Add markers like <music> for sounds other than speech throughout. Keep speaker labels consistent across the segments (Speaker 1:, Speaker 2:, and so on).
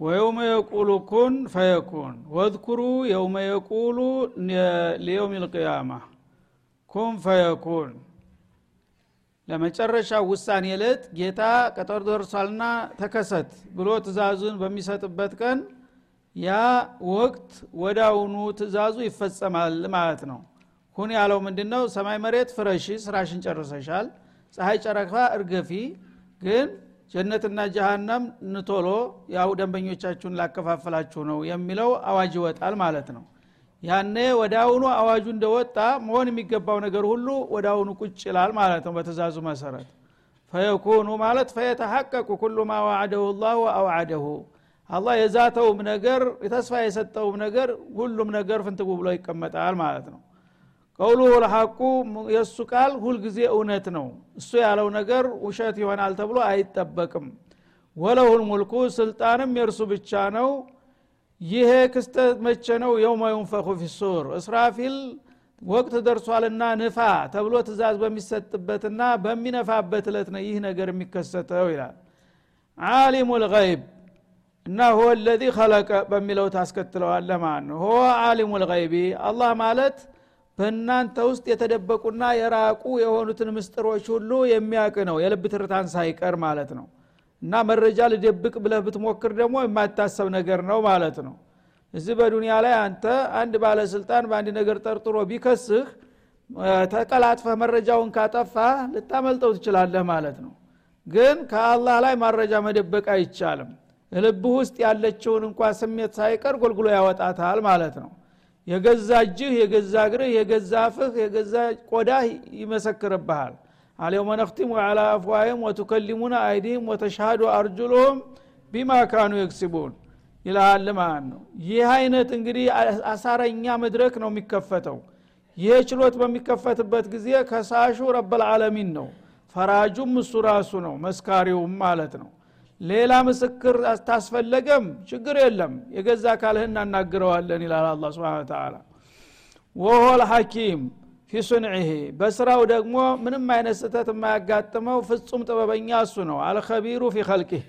Speaker 1: ወየውመ የቁሉ ኩን ፈየኩን። ወዝኩሩ የውመ የቁሉ ሊየውም ልቅያማ ኩን ፈየኩን። ለመጨረሻ ውሳኔ ዕለት ጌታ ቀጠሮ ደርሷልና ተከሰት ብሎ ትእዛዙን በሚሰጥበት ቀን ያ ወቅት ወዳውኑ ትእዛዙ ይፈጸማል ማለት ነው። ሁን ያለው ምንድ ነው ሰማይ መሬት ፍረሺ ስራሽን ጨርሰሻል ፀሐይ ጨረቃ እርገፊ ግን ጀነትና ጀሃነም ንቶሎ ያው ደንበኞቻችሁን ላከፋፈላችሁ ነው የሚለው አዋጅ ይወጣል ማለት ነው። ያኔ ወደ አሁኑ አዋጁ እንደወጣ መሆን የሚገባው ነገር ሁሉ ወደ ቁጭ ይላል ማለት ነው በትእዛዙ መሰረት። ፈየኩኑ ማለት ፈየተሐቀቁ ኩሉ ማ ዋዕደሁ ላህ ወአውዓደሁ አላህ የዛተውም ነገር የተስፋ የሰጠውም ነገር ሁሉም ነገር ፍንትጉ ብሎ ይቀመጣል ማለት ነው ቀውሉ ልሐቁ የእሱ ቃል ሁልጊዜ እውነት ነው። እሱ ያለው ነገር ውሸት ይሆናል ተብሎ አይጠበቅም። ወለሁል ሙልኩ ስልጣንም የእርሱ ብቻ ነው። ይሄ ክስተት መቼ ነው? የውመ ዩንፈኹ ፊሱር። እስራፊል ወቅት ደርሷልና ንፋ ተብሎ ትእዛዝ በሚሰጥበትና በሚነፋበት እለት ነው ይህ ነገር የሚከሰተው ይላል። አሊሙ ልይብ እና ሁወ ለዚ ከለቀ በሚለው ታስከትለዋለ ማለት ነው? ሁወ አሊሙ ልይቢ አላህ ማለት በእናንተ ውስጥ የተደበቁና የራቁ የሆኑትን ምስጥሮች ሁሉ የሚያውቅ ነው። የልብ ትርታን ሳይቀር ማለት ነው። እና መረጃ ልደብቅ ብለህ ብትሞክር ደግሞ የማይታሰብ ነገር ነው ማለት ነው። እዚህ በዱንያ ላይ አንተ አንድ ባለስልጣን በአንድ ነገር ጠርጥሮ ቢከስህ ተቀላጥፈህ መረጃውን ካጠፋ ልታመልጠው ትችላለህ ማለት ነው። ግን ከአላህ ላይ ማረጃ መደበቅ አይቻልም። ልብህ ውስጥ ያለችውን እንኳ ስሜት ሳይቀር ጎልጉሎ ያወጣታል ማለት ነው የገዛ እጅህ የገዛ እግርህ የገዛ አፍህ የገዛ ቆዳህ ይመሰክርብሃል። አልየውመ ነክቲሙ አላ አፍዋህም ወቱከሊሙና አይዲህም ወተሻሃዱ አርጁሉሁም ቢማ ካኑ የክስቡን ይልሃል ማለት ነው። ይህ አይነት እንግዲህ አሳረኛ መድረክ ነው የሚከፈተው። ይህ ችሎት በሚከፈትበት ጊዜ ከሳሹ ረበልዓለሚን ነው። ፈራጁም እሱ ራሱ ነው። መስካሪውም ማለት ነው ሌላ ምስክር አስታስፈለገም ችግር የለም። የገዛ አካልህ እናናግረዋለን ይላል አላ ስብን ተላ ወሆ ልሐኪም ፊ ሱንዒህ በስራው ደግሞ ምንም አይነት ስህተት የማያጋጥመው ፍጹም ጥበበኛ እሱ ነው። አልከቢሩ ፊ ከልቂህ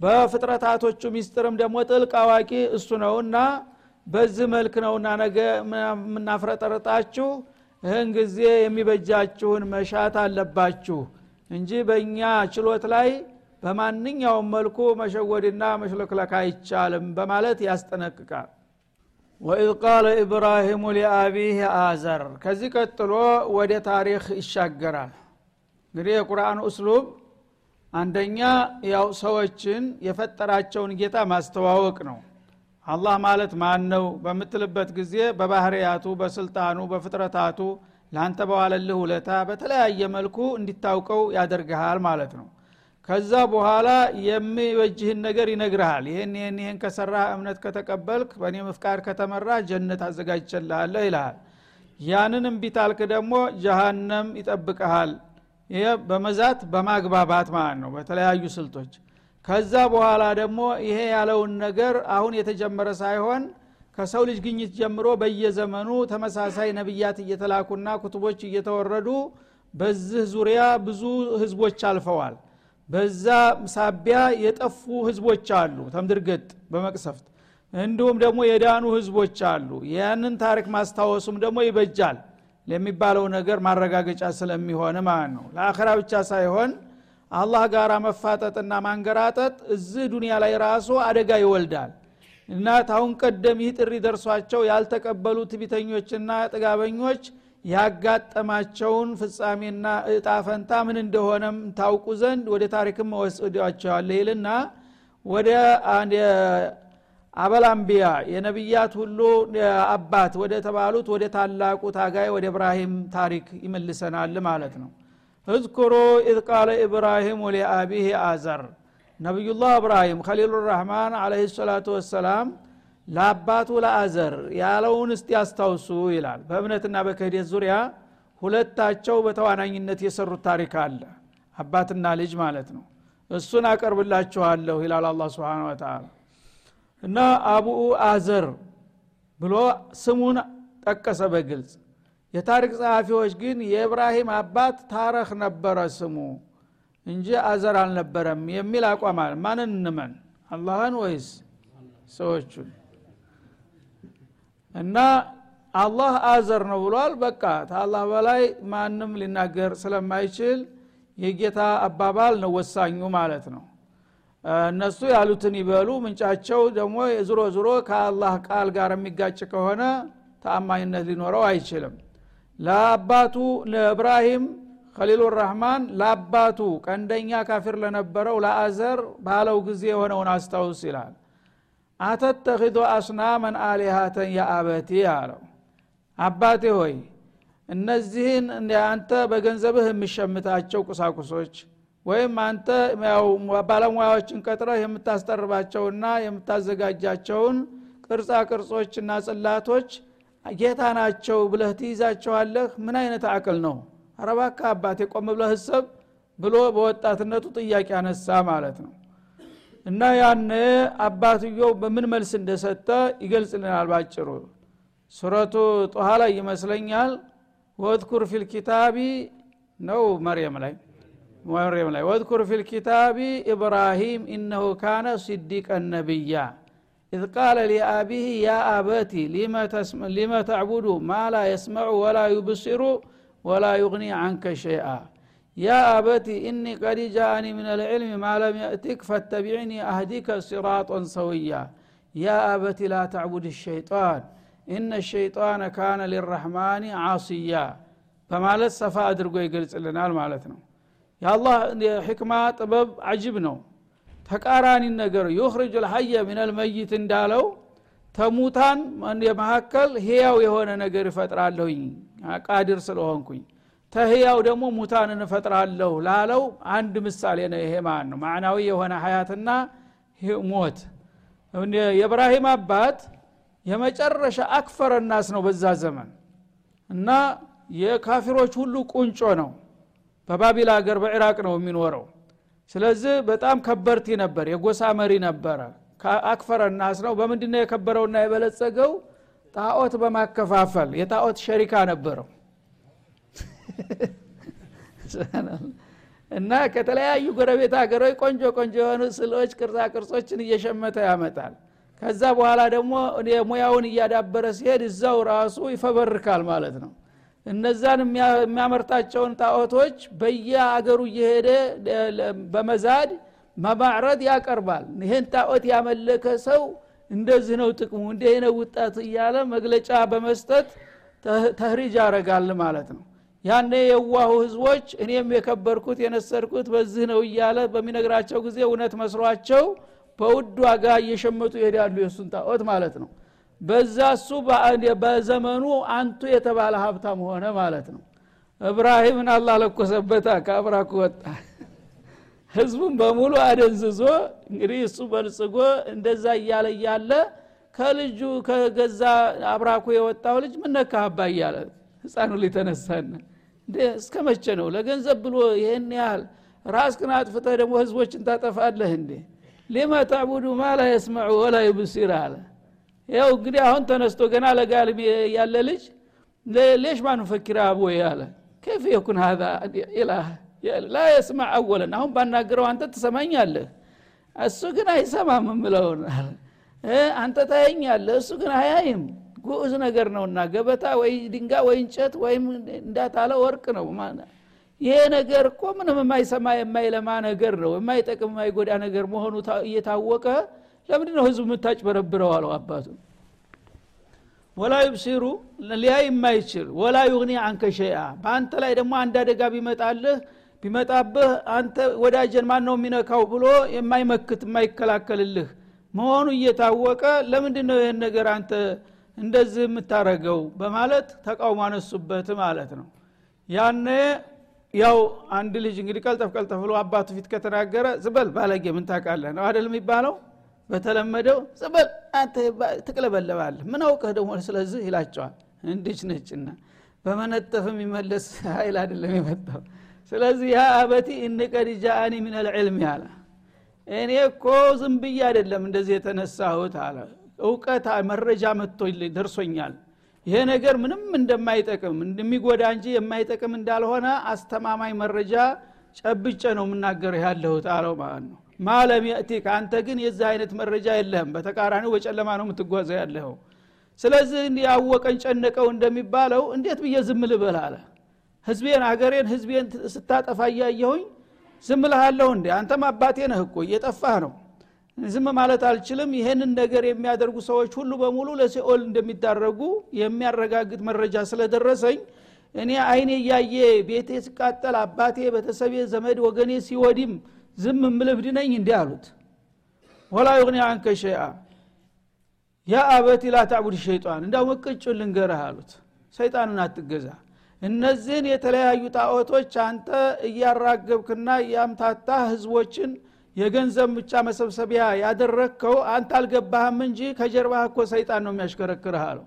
Speaker 1: በፍጥረታቶቹ ሚስጥርም ደግሞ ጥልቅ አዋቂ እሱ ነውና በዚህ መልክ ነውና ነገ የምናፍረጠርጣችሁ። ይህን ጊዜ የሚበጃችሁን መሻት አለባችሁ እንጂ በእኛ ችሎት ላይ በማንኛውም መልኩ መሸወድና መሽለክለክ አይቻልም በማለት ያስጠነቅቃል። ወኢዝ ቃለ ኢብራሂሙ ሊአቢህ አዘር። ከዚህ ቀጥሎ ወደ ታሪክ ይሻገራል። እንግዲህ የቁርአን እስሉብ አንደኛ ያው ሰዎችን የፈጠራቸውን ጌታ ማስተዋወቅ ነው። አላህ ማለት ማን ነው በምትልበት ጊዜ በባህርያቱ በስልጣኑ በፍጥረታቱ ለአንተ በዋለልህ ውለታ በተለያየ መልኩ እንዲታውቀው ያደርግሃል ማለት ነው ከዛ በኋላ የሚበጅህን ነገር ይነግርሃል። ይህን ይህን ይህን ከሰራ እምነት ከተቀበልክ በእኔ መፍቃድ ከተመራ ጀነት አዘጋጅቸልሃለሁ ይልሃል። ያንን እምቢታልክ ደግሞ ጀሃነም ይጠብቀሃል ይህ በመዛት በማግባባት ማለት ነው በተለያዩ ስልቶች። ከዛ በኋላ ደግሞ ይሄ ያለውን ነገር አሁን የተጀመረ ሳይሆን ከሰው ልጅ ግኝት ጀምሮ በየዘመኑ ተመሳሳይ ነቢያት እየተላኩና ኩቱቦች እየተወረዱ በዚህ ዙሪያ ብዙ ህዝቦች አልፈዋል በዛ ሳቢያ የጠፉ ህዝቦች አሉ። ተምድርገጥ በመቅሰፍት። እንዲሁም ደግሞ የዳኑ ህዝቦች አሉ። ያንን ታሪክ ማስታወሱም ደግሞ ይበጃል ለሚባለው ነገር ማረጋገጫ ስለሚሆን ማለት ነው። ለአኸራ ብቻ ሳይሆን አላህ ጋር መፋጠጥና ማንገራጠጥ እዚህ ዱንያ ላይ ራሱ አደጋ ይወልዳል። እና ታሁን ቀደም ይህ ጥሪ ደርሷቸው ያልተቀበሉ ትቢተኞችና ጥጋበኞች ያጋጠማቸውን ፍጻሜና እጣ ፈንታ ምን እንደሆነም ታውቁ ዘንድ ወደ ታሪክም ወስዷቸዋለ ይልና ወደ أبو الأنبياء የነቢያት ሁሉ አባት ወደ ተባሉት ወደ ታላቁ ታጋይ ወደ እብራሂም ታሪክ ይመልሰናል ማለት ነው። اذكروا إذ قال إبراهيم لأبيه آزر። نبي الله እብራሂም خليل الرحمن عليه الصلاة والسلام ለአባቱ ለአዘር ያለውን እስቲ ያስታውሱ ይላል። በእምነትና በክህደት ዙሪያ ሁለታቸው በተዋናኝነት የሰሩት ታሪክ አለ። አባትና ልጅ ማለት ነው። እሱን አቀርብላችኋለሁ ይላል አላ ስብን ወተላ እና አቡኡ አዘር ብሎ ስሙን ጠቀሰ በግልጽ። የታሪክ ጸሐፊዎች ግን የእብራሂም አባት ታረክ ነበረ ስሙ እንጂ አዘር አልነበረም የሚል አቋም ማንን እንመን? አላህን ወይስ ሰዎቹን እና አላህ አዘር ነው ብሏል። በቃ ከአላህ በላይ ማንም ሊናገር ስለማይችል የጌታ አባባል ነው ወሳኙ ማለት ነው። እነሱ ያሉትን ይበሉ። ምንጫቸው ደግሞ ዝሮ ዝሮ ከአላህ ቃል ጋር የሚጋጭ ከሆነ ተአማኝነት ሊኖረው አይችልም። ለአባቱ ለእብራሂም ከሊሉ ራህማን ለአባቱ ቀንደኛ ካፊር ለነበረው ለአዘር ባለው ጊዜ የሆነውን አስታውስ ይላል አተተኪዶ አስናመን አሊሃተን የአበቲ አለው። አባቴ ሆይ እነዚህን አንተ በገንዘብህ የሚሸምታቸው ቁሳቁሶች ወይም አንተ ያው ባለሙያዎችን ቀጥረህ የምታስጠርባቸውና የምታዘጋጃቸውን ቅርጻ ቅርጾችና ጽላቶች ጌታ ናቸው ብለህ ትይዛቸዋለህ? ምን አይነት አቅል ነው? አረባካ አባቴ ቆም ብለህ ሰብ ብሎ በወጣትነቱ ጥያቄ አነሳ ማለት ነው እና ያነ አባትየው በምን መልስ እንደሰጠ ይገልጽልናል ባጭሩ ሱረቱ ጦሃ ላይ ይመስለኛል ወድኩር ፊልኪታቢ ነው መርየም ላይ መርየም ላይ ወድኩር ፊልኪታቢ ኢብራሂም ኢነሁ ካነ ሲዲቀን ነቢያ إذ قال لأبيه يا أبتي لما, تسم... لما تعبد ما لا يسمع ولا يبصر ولا يغني عنك شيئا يا أبت إني قد جاءني من العلم ما لم يأتك فاتبعني أهدك صراطا سويا ያ አበቲ ላ ተዕቡድ ሸይጣን እነ ሸይጣን ካነ ሊራህማን ዓስያ በማለት ሰፋ አድርጎ ይገልጽልናል ማለት ነው የአላህ የሕክማ ጥበብ አጅብ ነው ተቃራኒ ነገር ዩክርጅ ልሐየ ምን ልመይት እንዳለው ተሙታን የመካከል ህያው የሆነ ነገር ይፈጥራለሁኝ ቃድር ስለሆንኩኝ ተህያው ደግሞ ሙታንን እፈጥራለሁ ላለው አንድ ምሳሌ ነው። ይሄ ማለት ነው ማዕናዊ የሆነ ሀያትና ሞት። የእብራሂም አባት የመጨረሻ አክፈረ ናስ ነው በዛ ዘመን እና የካፊሮች ሁሉ ቁንጮ ነው። በባቢል ሀገር በኢራቅ ነው የሚኖረው። ስለዚህ በጣም ከበርቲ ነበር የጎሳ መሪ ነበረ። አክፈረ ናስ ነው። በምንድነው የከበረውና የበለጸገው? ጣዖት በማከፋፈል የጣዖት ሸሪካ ነበረው <laughs> እና ከተለያዩ ጎረቤት ሀገሮች ቆንጆ ቆንጆ የሆኑ ስሎች ቅርጻ ቅርጾችን እየሸመተ ያመጣል። ከዛ በኋላ ደግሞ ሙያውን እያዳበረ ሲሄድ እዛው ራሱ ይፈበርካል ማለት ነው። እነዛን የሚያመርታቸውን ጣዖቶች በየአገሩ እየሄደ በመዛድ መማዕረድ ያቀርባል። ይህን ጣዖት ያመለከ ሰው እንደዚህ ነው ጥቅሙ እንዲህ ነው ውጣት እያለ መግለጫ በመስጠት ተህሪጅ ያረጋል ማለት ነው ያኔ የዋሁ ህዝቦች እኔም የከበርኩት የነሰርኩት በዚህ ነው እያለ በሚነግራቸው ጊዜ እውነት መስሏቸው በውድ ዋጋ እየሸመጡ ይሄዳሉ የእሱን ጣዖት ማለት ነው። በዛ እሱ በዘመኑ አንቱ የተባለ ሀብታም ሆነ ማለት ነው። እብራሂምን አላህ ለኮሰበታ ከአብራኩ ወጣ። ህዝቡን በሙሉ አደንዝዞ እንግዲህ እሱ በልጽጎ እንደዛ እያለ እያለ ከልጁ ከገዛ አብራኩ የወጣው ልጅ ምነካህባ እያለ ህፃኑ ሊተነሳነ እስከ መቼ ነው? ለገንዘብ ብሎ ይህን ያህል ራስክን አጥፍተህ ደግሞ ህዝቦችን ታጠፋለህ እንዴ? ሊማ ታዕቡዱ ማ ላ የስመዑ ወላ ዩብሲር አለ። ያው እንግዲህ አሁን ተነስቶ ገና ለጋልም ያለ ልጅ ሌሽ ማን ፈኪር አቦ ያለ ከይፍ የኩን ሀዛ ኢላህ? ላ የስማዕ አወለን። አሁን ባናገረው አንተ ትሰማኛለህ። እሱ ግን አይሰማም ምለውን አንተ ታየኛለህ እሱ ግን አያይም ጉዑዝ ነገር ነውና ገበታ ወይ ድንጋ ወይ እንጨት ወይም እንዳታለ ወርቅ ነው። ይሄ ነገር እኮ ምንም የማይሰማ የማይለማ ነገር ነው። የማይጠቅም የማይጎዳ ነገር መሆኑ እየታወቀ ለምንድ ነው ህዝቡ የምታጭበረብረው? አለው አባቱ። ወላ ዩብሲሩ ሊያይ የማይችል ወላ ዩግኒ አንከ ሸይአ። በአንተ ላይ ደግሞ አንድ አደጋ ቢመጣልህ ቢመጣብህ አንተ ወዳጀን ማን ነው የሚነካው ብሎ የማይመክት የማይከላከልልህ መሆኑ እየታወቀ ለምንድ ነው ይህን ነገር አንተ እንደዚህ የምታረገው በማለት ተቃውሞ አነሱበት ማለት ነው። ያነ ያው አንድ ልጅ እንግዲህ ቀልጠፍ ቀልጠፍ ብሎ አባቱ ፊት ከተናገረ ዝበል ባለጌ ምን ታውቃለህ ነው አደል የሚባለው? በተለመደው ዝበል አንተ ትቅለበለባለህ ምን አውቀህ ደግሞ ስለዚህ ይላቸዋል። እንዲች ነችና በመነጠፍ የሚመለስ ኃይል አይደለም የመጣው። ስለዚህ ያ አበቲ እንቀድ ጃአኒ ምን ልዕልም ያለ እኔ እኮ ዝም ብዬ አይደለም እንደዚህ የተነሳሁት አለ እውቀት መረጃ መጥቶ ደርሶኛል። ይሄ ነገር ምንም እንደማይጠቅም እንደሚጎዳ እንጂ የማይጠቅም እንዳልሆነ አስተማማኝ መረጃ ጨብጨ ነው የምናገርህ ያለሁት አለው ማለት ነው። ማለም የእቲክ አንተ ግን የዚህ አይነት መረጃ የለህም። በተቃራኒው በጨለማ ነው የምትጓዘው ያለኸው። ስለዚህ ያወቀን ጨነቀው እንደሚባለው እንዴት ብዬ ዝም ልበል አለ። ህዝቤን አገሬን ህዝቤን ስታጠፋ እያየሁኝ ዝም ልሃለሁ እንዴ? አንተም አባቴ ነህ እኮ እየጠፋህ ነው ዝም ማለት አልችልም። ይሄንን ነገር የሚያደርጉ ሰዎች ሁሉ በሙሉ ለሲኦል እንደሚዳረጉ የሚያረጋግጥ መረጃ ስለደረሰኝ እኔ አይኔ እያየ ቤቴ ሲቃጠል አባቴ ቤተሰቤ ዘመድ ወገኔ ሲወዲም ዝም ምልብድ ነኝ እንዲህ አሉት። ወላ ዩግኒ አንከ ሸይአ ያ አበቲ ላ ታዕቡድ ሸይጣን እንዳው መቅጩን ልንገርህ አሉት። ሰይጣንን አትገዛ። እነዚህን የተለያዩ ጣዖቶች አንተ እያራገብክና እያምታታ ህዝቦችን የገንዘብ ብቻ መሰብሰቢያ ያደረግከው አንተ አልገባህም እንጂ ከጀርባህ እኮ ሰይጣን ነው የሚያሽከረክርህ አለው።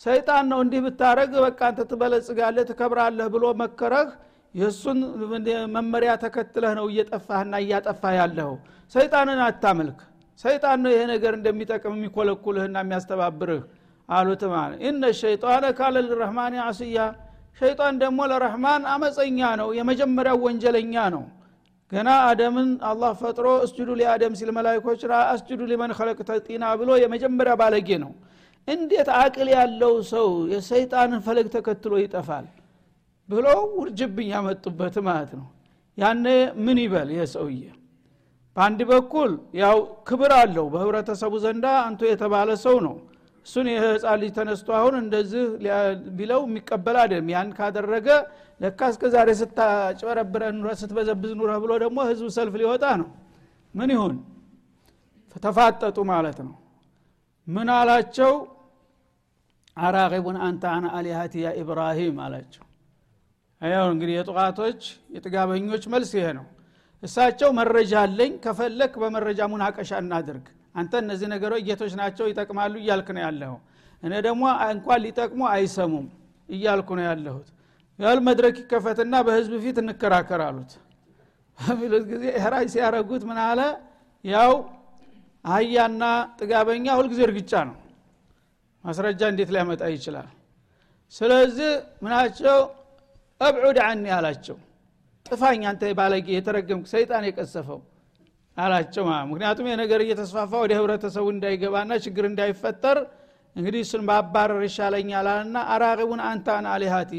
Speaker 1: ሰይጣን ነው እንዲህ ብታረግ በቃ አንተ ትበለጽጋለህ ትከብራለህ ብሎ መከረህ። የእሱን መመሪያ ተከትለህ ነው እየጠፋህና እያጠፋህ ያለኸው። ሰይጣንን አታመልክ። ሰይጣን ነው ይሄ ነገር እንደሚጠቅም የሚኮለኩልህና የሚያስተባብርህ አሉት ማለት ኢነ ሸይጣነ ካለ ልረህማን አስያ። ሸይጣን ደግሞ ለረህማን አመፀኛ ነው የመጀመሪያው ወንጀለኛ ነው ገና አደምን አላህ ፈጥሮ እስጁዱ ሊአደም ሲል መላይኮች አስጁዱ ሊመን ከለቅተ ጢና ብሎ የመጀመሪያ ባለጌ ነው። እንዴት አቅል ያለው ሰው የሰይጣንን ፈለግ ተከትሎ ይጠፋል ብሎ ውርጅብኝ ያመጡበት ማለት ነው። ያነ ምን ይበል ይህ ሰውዬ? በአንድ በኩል ያው ክብር አለው በህብረተሰቡ ዘንዳ አንቱ የተባለ ሰው ነው። እሱን የህፃን ልጅ ተነስቶ አሁን እንደዚህ ቢለው የሚቀበል አይደለም። ያን ካደረገ ለካ እስከ ዛሬ ስታጭበረብረ ኑረ ስትበዘብዝ ኑረ ብሎ ደግሞ ህዝብ ሰልፍ ሊወጣ ነው። ምን ይሁን? ተፋጠጡ ማለት ነው። ምን አላቸው? አራቂቡን አንተ አን አሊሃቲ ያ ኢብራሂም አላቸው። ያው እንግዲህ የጥቃቶች የጥጋበኞች መልስ ይሄ ነው። እሳቸው መረጃ አለኝ ከፈለክ በመረጃ ሙናቀሻ እናድርግ። አንተ እነዚህ ነገሮች ጌቶች ናቸው ይጠቅማሉ እያልክ ነው ያለኸው። እኔ ደግሞ እንኳን ሊጠቅሙ አይሰሙም እያልኩ ነው ያለሁት ያል መድረክ ይከፈትና በህዝብ ፊት እንከራከር አሉት። <laughs> በሚሉት ጊዜ ህራጅ ሲያረጉት ምን አለ? ያው አህያና ጥጋበኛ ሁልጊዜ እርግጫ ነው። ማስረጃ እንዴት ሊያመጣ ይችላል? ስለዚህ ምናቸው? እብዑድ አኒ አላቸው። ጥፋኝ አንተ ባለጌ የተረገምክ ሰይጣን የቀሰፈው አላቸው ምክንያቱም የነገር እየተስፋፋ ወደ ህብረተሰቡ እንዳይገባና ችግር እንዳይፈጠር እንግዲህ እሱን ማባረር ይሻለኛል አለና አራቂቡን አንታን አሊሃቲ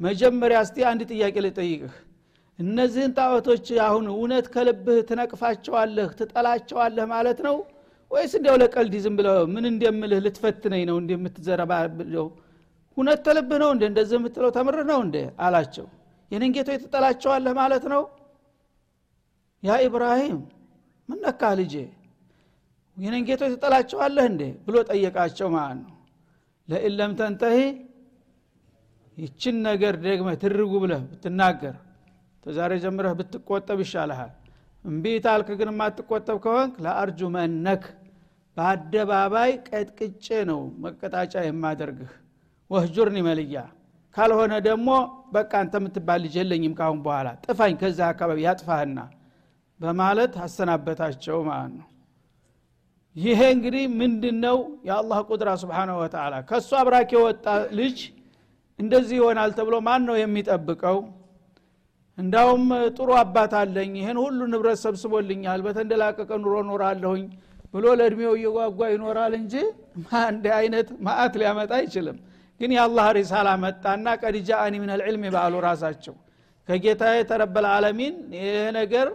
Speaker 1: መጀመሪያ እስቲ አንድ ጥያቄ ልጠይቅህ። እነዚህን ጣዖቶች አሁን እውነት ከልብህ ትነቅፋቸዋለህ ትጠላቸዋለህ ማለት ነው? ወይስ እንዲያው ለቀልድ ዝም ብለው ምን እንደምልህ ልትፈትነኝ ነው እንደምትዘረባለው እውነት ተልብህ ነው እንደ እንደዚህ የምትለው ተምርህ ነው እንደ አላቸው። የኔን ጌቶች ትጠላቸዋለህ ማለት ነው? ያ ኢብራሂም ምነካ ልጄ? የኔን ጌቶች ትጠላቸዋለህ እንዴ ብሎ ጠየቃቸው ማለት ነው። ለኢን ለም ይችን ነገር ደግመህ ትርጉ ብለህ ብትናገር ተዛሬ ጀምረህ ብትቆጠብ ይሻልሃል። እምቢ ታልክ ግን የማትቆጠብ ከሆንክ ለአርጁ መነክ በአደባባይ ቀጥቅጬ ነው መቀጣጫ የማደርግህ። ወህጁርኒ መልያ ካልሆነ ደግሞ በቃ አንተ የምትባል ልጅ የለኝም ካሁን በኋላ ጥፋኝ ከዛ አካባቢ ያጥፋህና በማለት አሰናበታቸው ማለት ነው። ይሄ እንግዲህ ምንድን ነው የአላህ ቁድራ ስብሓናሁ ወተላ ከእሱ አብራክ የወጣ ልጅ እንደዚህ ይሆናል ተብሎ ማን ነው የሚጠብቀው? እንዳውም ጥሩ አባት አለኝ ይህን ሁሉ ንብረት ሰብስቦልኛል በተንደላቀቀ ኑሮ ኖራለሁኝ ብሎ ለእድሜው እየጓጓ ይኖራል እንጂ እንደ አይነት ማአት ሊያመጣ አይችልም። ግን የአላህ ሪሳላ መጣና ቀድ ጃአኒ ምን ልዕልም ባሉ ራሳቸው። ከጌታ የተረበል አለሚን ይህ ነገር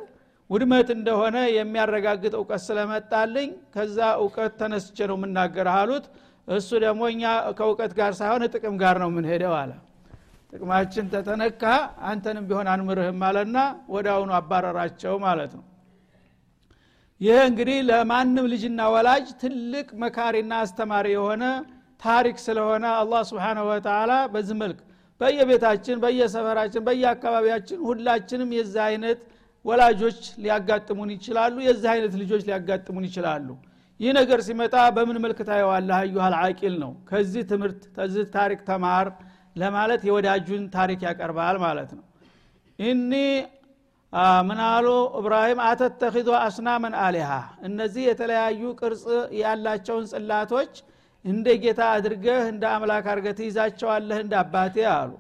Speaker 1: ውድመት እንደሆነ የሚያረጋግጥ እውቀት ስለመጣልኝ ከዛ እውቀት ተነስቼ ነው የምናገር አሉት እሱ ደግሞ እኛ ከእውቀት ጋር ሳይሆን ጥቅም ጋር ነው የምንሄደው አለ። ጥቅማችን ተተነካ አንተንም ቢሆን አንምርህም አለና ወደ አሁኑ አባረራቸው ማለት ነው። ይህ እንግዲህ ለማንም ልጅና ወላጅ ትልቅ መካሪና አስተማሪ የሆነ ታሪክ ስለሆነ አላህ ስብሓንሁ ወተላ በዚህ መልክ በየቤታችን በየሰፈራችን በየአካባቢያችን ሁላችንም የዚህ አይነት ወላጆች ሊያጋጥሙን ይችላሉ የዚህ አይነት ልጆች ሊያጋጥሙን ይችላሉ ይህ ነገር ሲመጣ በምን መልክ ታየዋለህ? አዩሃል አቂል ነው። ከዚህ ትምህርት ከዚህ ታሪክ ተማር ለማለት የወዳጁን ታሪክ ያቀርባል ማለት ነው። እኒ ምናሉ እብራሂም አተተኪዞ አስናመን አሊሃ። እነዚህ የተለያዩ ቅርጽ ያላቸውን ጽላቶች እንደ ጌታ አድርገህ እንደ አምላክ አድርገህ ትይዛቸዋለህ እንደ አባቴ አሉ።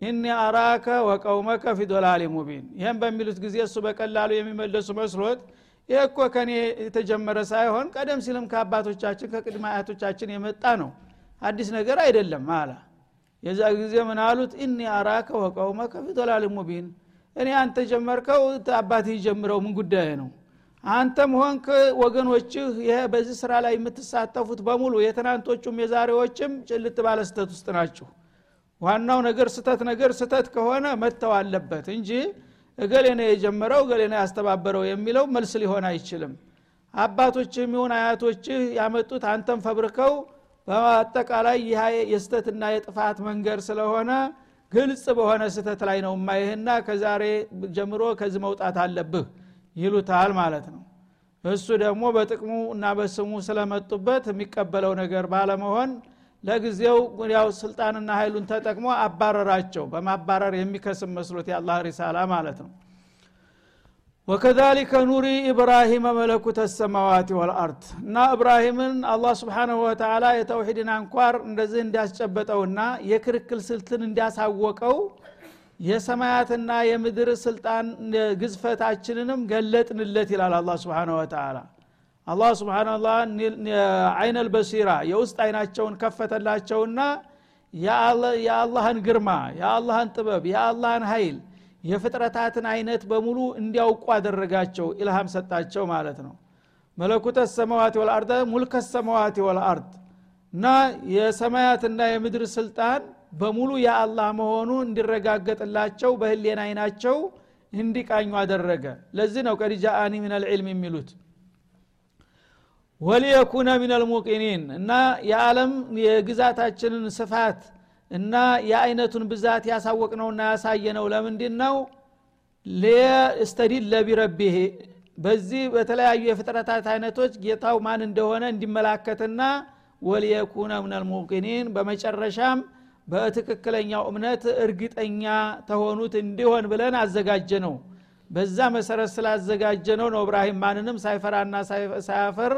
Speaker 1: ኢኒ አራከ ወቀውመከ ፊ ዶላሊ ሙቢን። ይህም በሚሉት ጊዜ እሱ በቀላሉ የሚመለሱ መስሎት ይህ እኮ ከኔ የተጀመረ ሳይሆን ቀደም ሲልም ከአባቶቻችን ከቅድመ አያቶቻችን የመጣ ነው። አዲስ ነገር አይደለም አለ። የዛ ጊዜ ምን አሉት? ኢኒ አራከ ወቀውመከ ፊ ሙቢን እኔ አንተ ጀመርከው አባትህ ጀምረው ምን ጉዳይ ነው? አንተም ሆንክ ወገኖችህ ይሄ በዚህ ስራ ላይ የምትሳተፉት በሙሉ የትናንቶቹም የዛሬዎችም ጭልጥ ባለ ስተት ውስጥ ናችሁ። ዋናው ነገር ስተት ነገር ስተት ከሆነ መተው አለበት እንጂ እገሌ ነው የጀመረው እገሌ ነው ያስተባበረው የሚለው መልስ ሊሆን አይችልም። አባቶችህ የሚሆን አያቶችህ ያመጡት አንተም ፈብርከው በአጠቃላይ ይህ የስተትና የጥፋት መንገድ ስለሆነ ግልጽ በሆነ ስተት ላይ ነው ማይህና ከዛሬ ጀምሮ ከዚህ መውጣት አለብህ ይሉታል ማለት ነው። እሱ ደግሞ በጥቅሙ እና በስሙ ስለመጡበት የሚቀበለው ነገር ባለመሆን ለጊዜው ያው ስልጣንና ኃይሉን ተጠቅሞ አባረራቸው። በማባረር የሚከስም መስሎት የአላህ ሪሳላ ማለት ነው። ወከዛሊከ ኑሪ ኢብራሂመ መለኩተ ሰማዋት ወልአርድ እና እብራሂምን አላህ ስብሓንሁ ወተላ የተውሒድን አንኳር እንደዚህ እንዲያስጨበጠውና የክርክል ስልትን እንዲያሳወቀው የሰማያትና የምድር ስልጣን ግዝፈታችንንም ገለጥንለት ይላል አላ ስብን ወተላ አላህ ስብናላ አይነል በሲራ የውስጥ አይናቸውን ከፈተላቸውና የአላህን ግርማ የአላህን ጥበብ የአላህን ኃይል የፍጥረታትን አይነት በሙሉ እንዲያውቁ አደረጋቸው ኢልሃም ሰጣቸው ማለት ነው። መለኩተ ሰማዋት ወልአርድ ሙልከ ሰማዋት ወልአርድ እና የሰማያትና የምድር ስልጣን በሙሉ የአላህ መሆኑ እንዲረጋገጥላቸው በህሌን አይናቸው እንዲቃኙ አደረገ። ለዚህ ነው ቀድ ጃአኒ ልዕልም የሚሉት ወሊየኩነ ምን ልሙቂኒን እና የዓለም የግዛታችንን ስፋት እና የአይነቱን ብዛት ያሳወቅነውና ያሳየነው ለምንድን ነው ሊስተዲለ ቢረቢህ። በዚህ በተለያዩ የፍጥረታት አይነቶች ጌታው ማን እንደሆነ እንዲመላከትና ወሊየኩነ ምን ልሙቂኒን በመጨረሻም በትክክለኛው እምነት እርግጠኛ ተሆኑት እንዲሆን ብለን አዘጋጀ ነው በዛ መሰረት ስላዘጋጀ ነው ነው እብራሂም ማንንም ሳይፈራና ሳያፈር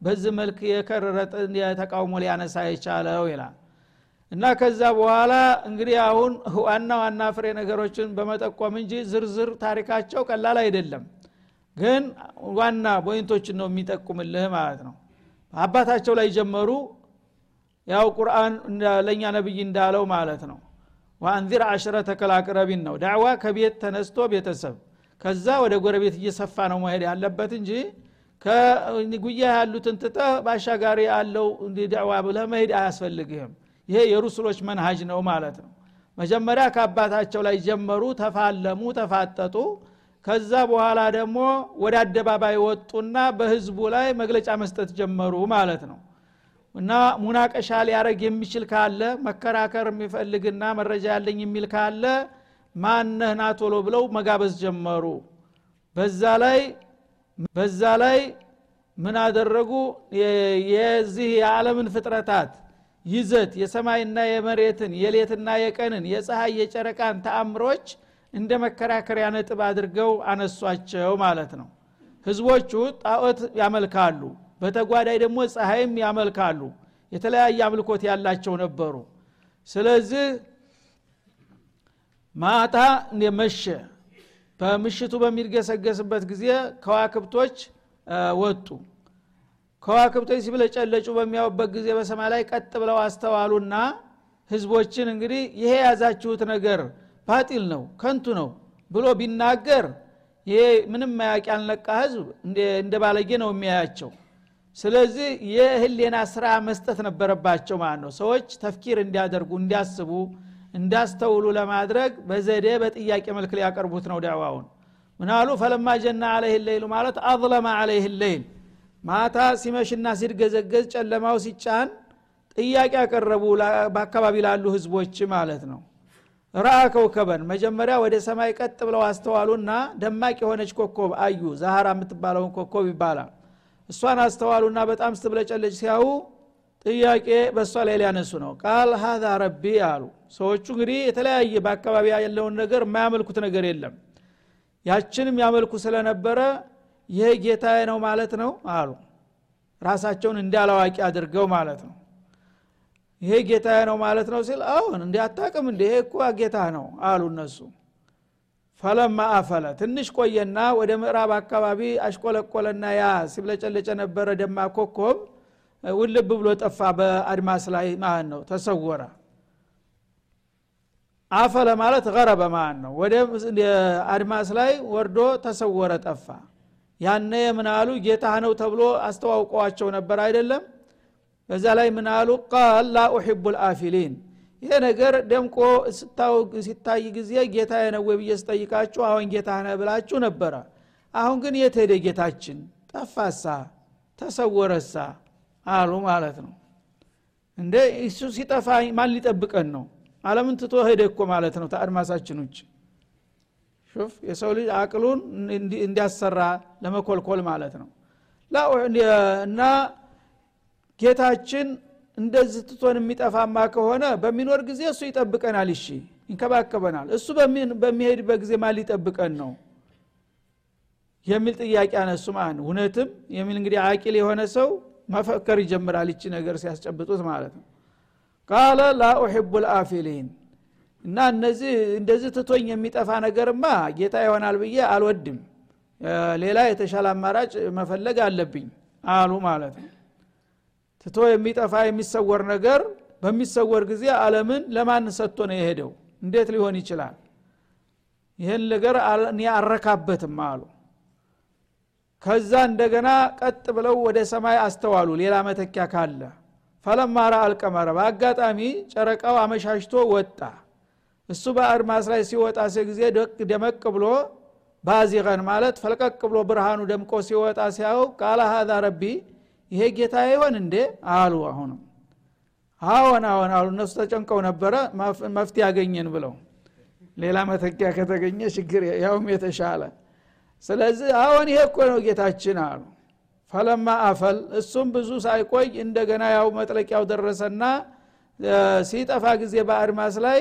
Speaker 1: በዚህ መልክ የከረረ የተቃውሞ ሊያነሳ የቻለው ይላል። እና ከዛ በኋላ እንግዲህ አሁን ዋና ዋና ፍሬ ነገሮችን በመጠቆም እንጂ ዝርዝር ታሪካቸው ቀላል አይደለም። ግን ዋና ቦይንቶችን ነው የሚጠቁምልህ ማለት ነው። አባታቸው ላይ ጀመሩ። ያው ቁርአን ለእኛ ነብይ እንዳለው ማለት ነው። ወአንዚር አሽረተ ከላቅረቢን ነው። ዳዕዋ ከቤት ተነስቶ ቤተሰብ ከዛ ወደ ጎረቤት እየሰፋ ነው መሄድ ያለበት እንጂ ከጉያ ያሉትን ትተ ባሻጋሪ ያለው ዳዕዋ ብለህ መሄድ አያስፈልግህም። ይሄ የሩሱሎች መንሃጅ ነው ማለት ነው። መጀመሪያ ከአባታቸው ላይ ጀመሩ ተፋለሙ ተፋጠጡ። ከዛ በኋላ ደግሞ ወደ አደባባይ ወጡና በህዝቡ ላይ መግለጫ መስጠት ጀመሩ ማለት ነው። እና ሙናቀሻ ሊያረግ የሚችል ካለ መከራከር የሚፈልግና መረጃ ያለኝ የሚል ካለ ማነህ ናቶሎ ብለው መጋበዝ ጀመሩ። በዛ ላይ በዛ ላይ ምን አደረጉ? የዚህ የዓለምን ፍጥረታት ይዘት የሰማይና የመሬትን የሌትና የቀንን የፀሐይ የጨረቃን ተአምሮች እንደ መከራከሪያ ነጥብ አድርገው አነሷቸው ማለት ነው። ህዝቦቹ ጣዖት ያመልካሉ በተጓዳይ ደግሞ ፀሐይም ያመልካሉ። የተለያየ አምልኮት ያላቸው ነበሩ። ስለዚህ ማታ መሸ በምሽቱ በሚገሰገስበት ጊዜ ከዋክብቶች ወጡ። ከዋክብቶች ሲብለጨለጩ በሚያውበት ጊዜ በሰማይ ላይ ቀጥ ብለው አስተዋሉና ህዝቦችን እንግዲህ ይሄ የያዛችሁት ነገር ባጢል ነው ከንቱ ነው ብሎ ቢናገር ይሄ ምንም ማያቅ ያልነቃ ህዝብ እንደ ባለጌ ነው የሚያያቸው። ስለዚህ የህሌና ስራ መስጠት ነበረባቸው ማለት ነው። ሰዎች ተፍኪር እንዲያደርጉ እንዲያስቡ እንዳስተውሉ ለማድረግ በዘዴ በጥያቄ መልክ ሊያቀርቡት ነው ዳዕዋውን። ምናሉ ፈለማ ጀና አለህ ሌይሉ ማለት አظለማ አለህ ሌይል። ማታ ሲመሽና ሲድገዘገዝ ጨለማው ሲጫን ጥያቄ ያቀረቡ በአካባቢ ላሉ ህዝቦች ማለት ነው። ረአ ከውከበን መጀመሪያ ወደ ሰማይ ቀጥ ብለው አስተዋሉና ደማቅ የሆነች ኮኮብ አዩ። ዛሃራ የምትባለውን ኮኮብ ይባላል። እሷን አስተዋሉና በጣም ስትብለጨለጭ ሲያዩ ጥያቄ በእሷ ላይ ሊያነሱ ነው። ቃል ሀዛ ረቢ አሉ ሰዎቹ እንግዲህ የተለያየ በአካባቢ ያለውን ነገር የማያመልኩት ነገር የለም። ያችንም ያመልኩ ስለነበረ ይሄ ጌታ ነው ማለት ነው አሉ። ራሳቸውን እንዳላዋቂ አድርገው ማለት ነው። ይሄ ጌታ ነው ማለት ነው ሲል አሁን እንዲ አታቅም እንዲ ይሄ እኮ ጌታ ነው አሉ እነሱ። ፈለማ አፈለ ትንሽ ቆየና ወደ ምዕራብ አካባቢ አሽቆለቆለና ያ ሲብለጨለጨ ነበረ ደማ ኮኮብ ውልብ ብሎ ጠፋ በአድማስ ላይ ማለት ነው ተሰወረ አፈለ ማለት ገረበ ማለት ነው ወደ አድማስ ላይ ወርዶ ተሰወረ ጠፋ። ያነ ምናሉ ጌታ ነው ተብሎ አስተዋውቀዋቸው ነበር አይደለም? በዛ ላይ ምናሉ ቃል ላ ኡሕቡ ልአፊሊን ይሄ ነገር ደምቆ ሲታይ ጊዜ ጌታ ነው ብዬ ስጠይቃችሁ አሁን ጌታ ነህ ብላችሁ ነበረ። አሁን ግን የት ሄደ ጌታችን? ጠፋሳ ተሰወረሳ አሉ ማለት ነው። እንደ እሱ ሲጠፋ ማን ሊጠብቀን ነው አለምን ትቶ ሄደ እኮ ማለት ነው ተአድማሳችን ውጭ። ሹፍ የሰው ልጅ አቅሉን እንዲያሰራ ለመኮልኮል ማለት ነው። እና ጌታችን እንደዚህ ትቶን የሚጠፋማ ከሆነ በሚኖር ጊዜ እሱ ይጠብቀናል። እሺ ይንከባከበናል። እሱ በሚሄድበት ጊዜ ማን ሊጠብቀን ነው? የሚል ጥያቄ አነሱ ማለት እውነትም የሚል እንግዲህ አቂል የሆነ ሰው መፈከር ይጀምራል። ይቺ ነገር ሲያስጨብጡት ማለት ነው ቃለ ላ ኡሕቡ ልአፊሊን። እና እነዚህ እንደዚህ ትቶኝ የሚጠፋ ነገርማ ጌታ ይሆናል ብዬ አልወድም። ሌላ የተሻለ አማራጭ መፈለግ አለብኝ አሉ ማለት ነው። ትቶ የሚጠፋ የሚሰወር ነገር በሚሰወር ጊዜ አለምን ለማን ሰጥቶ ነው የሄደው? እንዴት ሊሆን ይችላል? ይህን ነገር አረካበትም አሉ። ከዛ እንደገና ቀጥ ብለው ወደ ሰማይ አስተዋሉ። ሌላ መተኪያ ካለ ፈለማራ አልቀመረ በአጋጣሚ ጨረቃው አመሻሽቶ ወጣ። እሱ በአድማስ ላይ ሲወጣ ጊዜ ደመቅ ብሎ ባዚቀን ማለት ፈልቀቅ ብሎ ብርሃኑ ደምቆ ሲወጣ ሲያው ቃለ ሀዛ ረቢ ይሄ ጌታ ይሆን እንዴ አሉ አሁንም። አዎን አዎን አሉ። እነሱ ተጨንቀው ነበረ። መፍትሄ ያገኘን ብለው። ሌላ መተኪያ ከተገኘ ችግር ያውም የተሻለ። ስለዚህ አሁን ይሄ እኮ ነው ጌታችን አሉ ፈለማ አፈል እሱም ብዙ ሳይቆይ እንደገና ያው መጥለቂያው ደረሰና ሲጠፋ ጊዜ በአድማስ ላይ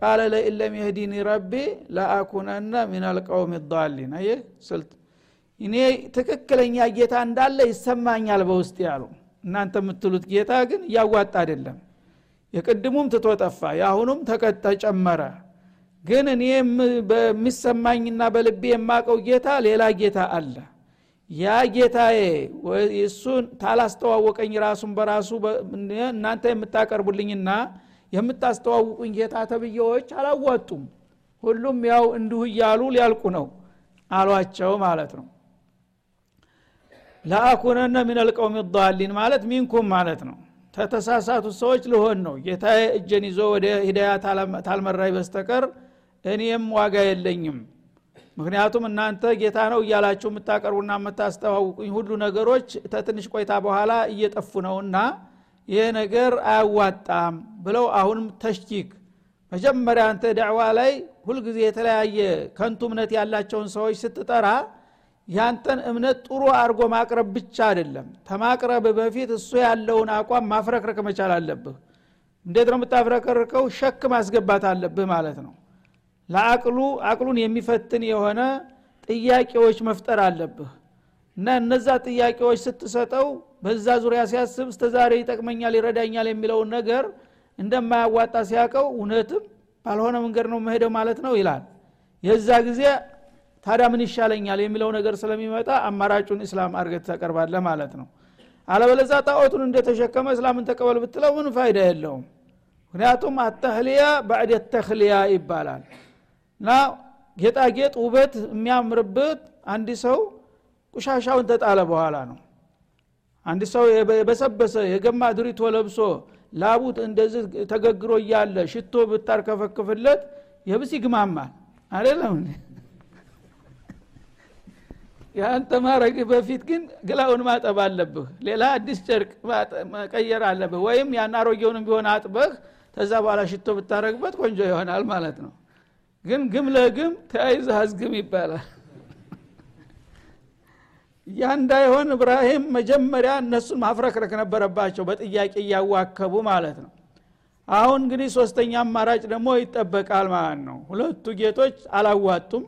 Speaker 1: ቃለ ለኢለም የህዲኒ ረቢ ለአኩነነ ምን አልቀውም ዳሊን። አየ ስልት እኔ ትክክለኛ ጌታ እንዳለ ይሰማኛል በውስጥ ያሉ እናንተ የምትሉት ጌታ ግን እያዋጣ አይደለም። የቅድሙም ትቶ ጠፋ የአሁኑም ተጨመረ። ግን እኔ በሚሰማኝና በልቤ የማቀው ጌታ ሌላ ጌታ አለ ያ ጌታዬ እሱን ታላስተዋወቀኝ ራሱን በራሱ እናንተ የምታቀርቡልኝና የምታስተዋውቁኝ ጌታ ተብዬዎች አላዋጡም። ሁሉም ያው እንዲሁ እያሉ ሊያልቁ ነው አሏቸው ማለት ነው። ለአኩነነ ምን አልቀውም ዳሊን ማለት ሚንኩም ማለት ነው። ተተሳሳቱ ሰዎች ልሆን ነው። ጌታ እጀን ይዞ ወደ ሂዳያ ታልመራይ በስተቀር እኔም ዋጋ የለኝም ምክንያቱም እናንተ ጌታ ነው እያላችሁ የምታቀርቡና የምታስተዋውቁኝ ሁሉ ነገሮች ተትንሽ ቆይታ በኋላ እየጠፉ ነውና ይህ ነገር አያዋጣም ብለው አሁንም ተሽኪክ። መጀመሪያ አንተ ዳዕዋ ላይ ሁልጊዜ የተለያየ ከንቱ እምነት ያላቸውን ሰዎች ስትጠራ ያንተን እምነት ጥሩ አድርጎ ማቅረብ ብቻ አይደለም። ተማቅረብ በፊት እሱ ያለውን አቋም ማፍረክረክ መቻል አለብህ። እንዴት ነው የምታፍረከርከው ሸክ ማስገባት አለብህ ማለት ነው ለአቅሉ አቅሉን የሚፈትን የሆነ ጥያቄዎች መፍጠር አለብህ። እና እነዛ ጥያቄዎች ስትሰጠው በዛ ዙሪያ ሲያስብ እስተ ይጠቅመኛል ይረዳኛል የሚለውን ነገር እንደማያዋጣ ሲያቀው እውነትም ባልሆነ መንገድ ነው መሄደው ማለት ነው ይላል። የዛ ጊዜ ታዲያ ምን ይሻለኛል የሚለው ነገር ስለሚመጣ አማራጩን እስላም አርገት ተቀርባለ ማለት ነው። አለበለዛ ጣዖቱን እንደተሸከመ እስላምን ተቀበል ብትለው ምን ፋይዳ የለውም። ምክንያቱም አተህልያ ባዕድ ተክልያ ይባላል እና ጌጣጌጥ ውበት የሚያምርበት አንድ ሰው ቁሻሻውን ተጣለ በኋላ ነው። አንድ ሰው የበሰበሰ የገማ ድሪቶ ለብሶ ላቡት እንደዚህ ተገግሮ እያለ ሽቶ ብታርከፈክፍለት የብስ ይግማማል። አይደለም ያንተ ማረግ በፊት ግን ግላውን ማጠብ አለብህ። ሌላ አዲስ ጨርቅ መቀየር አለብህ። ወይም ያን አሮጌውንም ቢሆን አጥበህ ተዛ በኋላ ሽቶ ብታረግበት ቆንጆ ይሆናል ማለት ነው ግን ግም ለግም ተያይዘህ አዝግም ይባላል። ያ እንዳይሆን እብራሂም መጀመሪያ እነሱን ማፍረክረክ ነበረባቸው በጥያቄ እያዋከቡ ማለት ነው። አሁን እንግዲህ ሶስተኛ አማራጭ ደግሞ ይጠበቃል ማለት ነው። ሁለቱ ጌቶች አላዋጡም።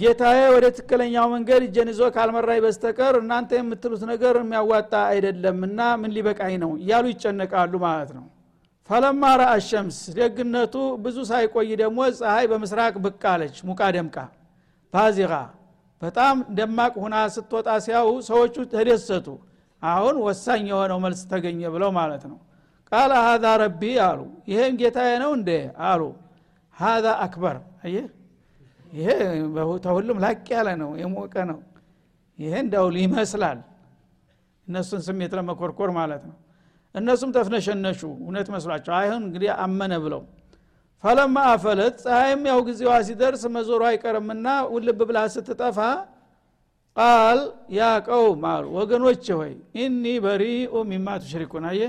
Speaker 1: ጌታዬ ወደ ትክክለኛው መንገድ እጀን ይዞ ካልመራይ በስተቀር እናንተ የምትሉት ነገር የሚያዋጣ አይደለም እና ምን ሊበቃኝ ነው እያሉ ይጨነቃሉ ማለት ነው ፈለማ ረአ ሸምስ ደግነቱ ብዙ ሳይቆይ ደግሞ ፀሐይ በምስራቅ ብቅ አለች ሙቃ ደምቃ ባዚቃ በጣም ደማቅ ሁና ስትወጣ ሲያው ሰዎቹ ተደሰቱ። አሁን ወሳኝ የሆነው መልስ ተገኘ ብለው ማለት ነው። ቃለ ሀዛ ረቢ አሉ። ይሄም ጌታዬ ነው እንዴ አሉ። ሀዛ አክበር። አየህ ይሄ ተሁሉም ላቅ ያለ ነው የሞቀ ነው። ይሄ እንደው ይመስላል። እነሱን ስሜት ለመኮርኮር ማለት ነው እነሱም ተፍነሸነሹ። እውነት መስሏቸው አይሁን እንግዲህ አመነ ብለው። ፈለማ አፈለት ፀሐይም ያው ጊዜዋ ሲደርስ መዞሩ አይቀርምና ውልብ ብላ ስትጠፋ ቃል ያ ቀውም አሉ ወገኖች ሆይ ኢኒ በሪኡ ሚማ ቱሽሪኩን። አየ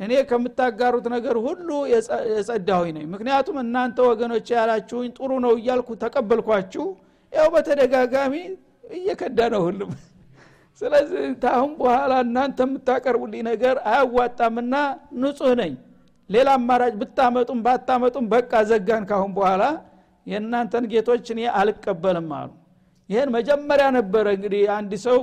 Speaker 1: እኔ ከምታጋሩት ነገር ሁሉ የጸዳሁኝ ነኝ። ምክንያቱም እናንተ ወገኖች ያላችሁኝ ጥሩ ነው እያልኩ ተቀበልኳችሁ። ያው በተደጋጋሚ እየከዳ ነው ሁሉም ስለዚህ ታሁን በኋላ እናንተ የምታቀርቡልኝ ነገር አያዋጣምና ንጹህ ነኝ። ሌላ አማራጭ ብታመጡም ባታመጡም በቃ ዘጋን ካሁን በኋላ የእናንተን ጌቶች እኔ አልቀበልም አሉ። ይህን መጀመሪያ ነበረ እንግዲህ አንድ ሰው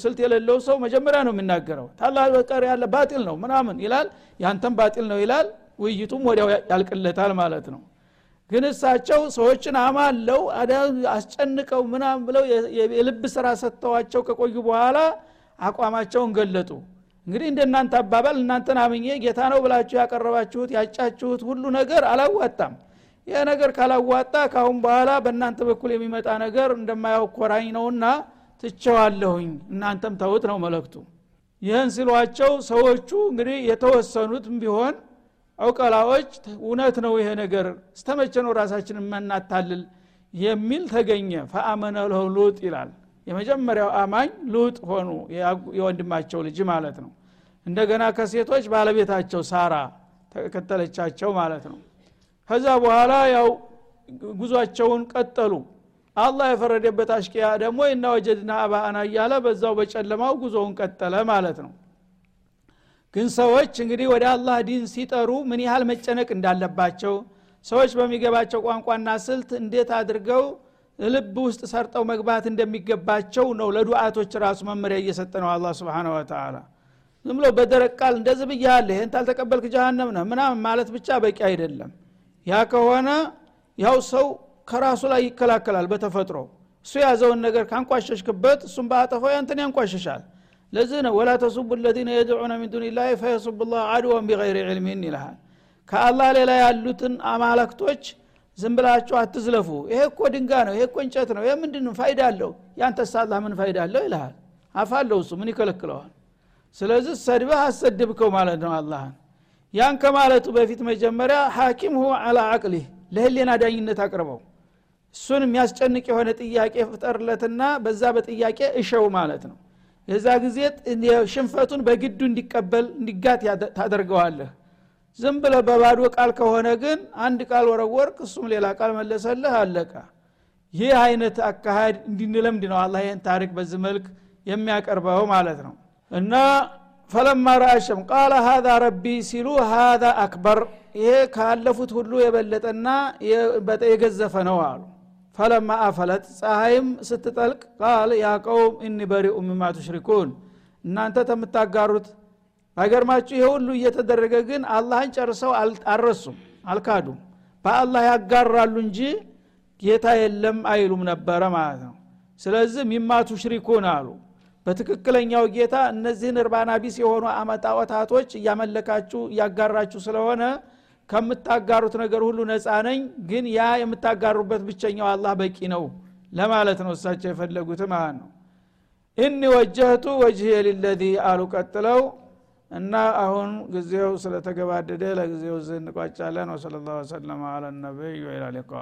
Speaker 1: ስልት የሌለው ሰው መጀመሪያ ነው የሚናገረው። ታላ በቀር ያለ ባጢል ነው ምናምን ይላል። ያንተም ባጢል ነው ይላል። ውይይቱም ወዲያው ያልቅለታል ማለት ነው ግን እሳቸው ሰዎችን አማለው አስጨንቀው ምናምን ብለው የልብ ስራ ሰጥተዋቸው ከቆዩ በኋላ አቋማቸውን ገለጡ። እንግዲህ እንደ እናንተ አባባል እናንተን አምኜ ጌታ ነው ብላችሁ ያቀረባችሁት ያጫችሁት ሁሉ ነገር አላዋጣም። ይህ ነገር ካላዋጣ ካሁን በኋላ በእናንተ በኩል የሚመጣ ነገር እንደማያኮራኝ ነውና ትቸዋለሁኝ እናንተም ተውት ነው መለክቱ ይህን ሲሏቸው ሰዎቹ እንግዲህ የተወሰኑትም ቢሆን አውቀላዎች እውነት ነው ይሄ ነገር እስተመቸ ነው ራሳችን የምናታልል የሚል ተገኘ። ፈአመነ ለሁ ሉጥ ይላል። የመጀመሪያው አማኝ ሉጥ ሆኑ የወንድማቸው ልጅ ማለት ነው። እንደገና ከሴቶች ባለቤታቸው ሳራ ተከተለቻቸው ማለት ነው። ከዛ በኋላ ያው ጉዟቸውን ቀጠሉ። አላህ የፈረደበት አሽቅያ ደግሞ እና ወጀድና አባአና እያለ በዛው በጨለማው ጉዞውን ቀጠለ ማለት ነው ግን ሰዎች እንግዲህ ወደ አላህ ዲን ሲጠሩ ምን ያህል መጨነቅ እንዳለባቸው ሰዎች በሚገባቸው ቋንቋና ስልት እንዴት አድርገው ልብ ውስጥ ሰርጠው መግባት እንደሚገባቸው ነው ለዱዓቶች ራሱ መመሪያ እየሰጠ ነው አላ ስብን ወተላ ዝም ብሎ በደረቅ ቃል እንደዚህ ብያለ ይህን ታልተቀበልክ ጀሃነም ነህ ምናምን ማለት ብቻ በቂ አይደለም። ያ ከሆነ ያው ሰው ከራሱ ላይ ይከላከላል በተፈጥሮ። እሱ የያዘውን ነገር ካንቋሸሽክበት እሱም በአጠፋው ያንተን ያንቋሸሻል ለዚህ ነው ወላ ተሱቡ ለዚነ የድዑነ ሚን ዱን ላህ ፈየሱቡ ላህ አድወን ቢገይር ዕልሚን ይልሃል። ከአላህ ሌላ ያሉትን አማለክቶች ዝም ብላችሁ አትዝለፉ። ይሄ እኮ ድንጋ ነው ይሄ እኮ እንጨት ነው ምንድን ፋይዳ አለው። ያንተስ አላህ ምን ፋይዳ አለው ይልሃል። አፋለው እሱ ምን ይከለክለዋል? ስለዚህ ሰድበህ አሰድብከው ማለት ነው አላህን። ያን ከማለቱ በፊት መጀመሪያ ሐኪም አላ አቅሊህ ለህሌና ዳኝነት አቅርበው። እሱን የሚያስጨንቅ የሆነ ጥያቄ ፍጠርለትና በዛ በጥያቄ እሸው ማለት ነው የዛ ጊዜ ሽንፈቱን በግዱ እንዲቀበል እንዲጋት ታደርገዋለህ። ዝም ብለ በባዶ ቃል ከሆነ ግን አንድ ቃል ወረወርክ እሱም ሌላ ቃል መለሰልህ አለቀ። ይህ አይነት አካሃድ እንድንለምድ ነው አላ ይህን ታሪክ በዚህ መልክ የሚያቀርበው ማለት ነው። እና ፈለማ ረአሸም ቃለ ሀዛ ረቢ ሲሉ ሀዛ አክበር። ይሄ ካለፉት ሁሉ የበለጠና የገዘፈ ነው አሉ ፈለማ አፈለት ፀሐይም ስትጠልቅ ቃል ያ ቀውም እኒ በሪኡ ምማ ቱሽሪኩን። እናንተ ተምታጋሩት። ባይገርማችሁ ይሄ ሁሉ እየተደረገ ግን አላህን ጨርሰው አልረሱም አልካዱም። በአላህ ያጋራሉ እንጂ ጌታ የለም አይሉም ነበረ ማለት ነው። ስለዚህ ሚማ ቱሽሪኩን አሉ። በትክክለኛው ጌታ እነዚህን እርባና ቢስ የሆኑ አመጣወታቶች እያመለካችሁ እያጋራችሁ ስለሆነ ከምታጋሩት ነገር ሁሉ ነፃ ነኝ ግን ያ የምታጋሩበት ብቸኛው አላህ በቂ ነው ለማለት ነው እሳቸው የፈለጉት ማለት ነው። እኒ ወጀህቱ ወጅህ ሊለዚ አሉ ቀጥለው እና አሁን ጊዜው ስለተገባደደ ለጊዜው ዝ እንቋጫለን። ወሰለ ላሁ ወሰለማ አለ ነቢይ ወኢላ ሊቃ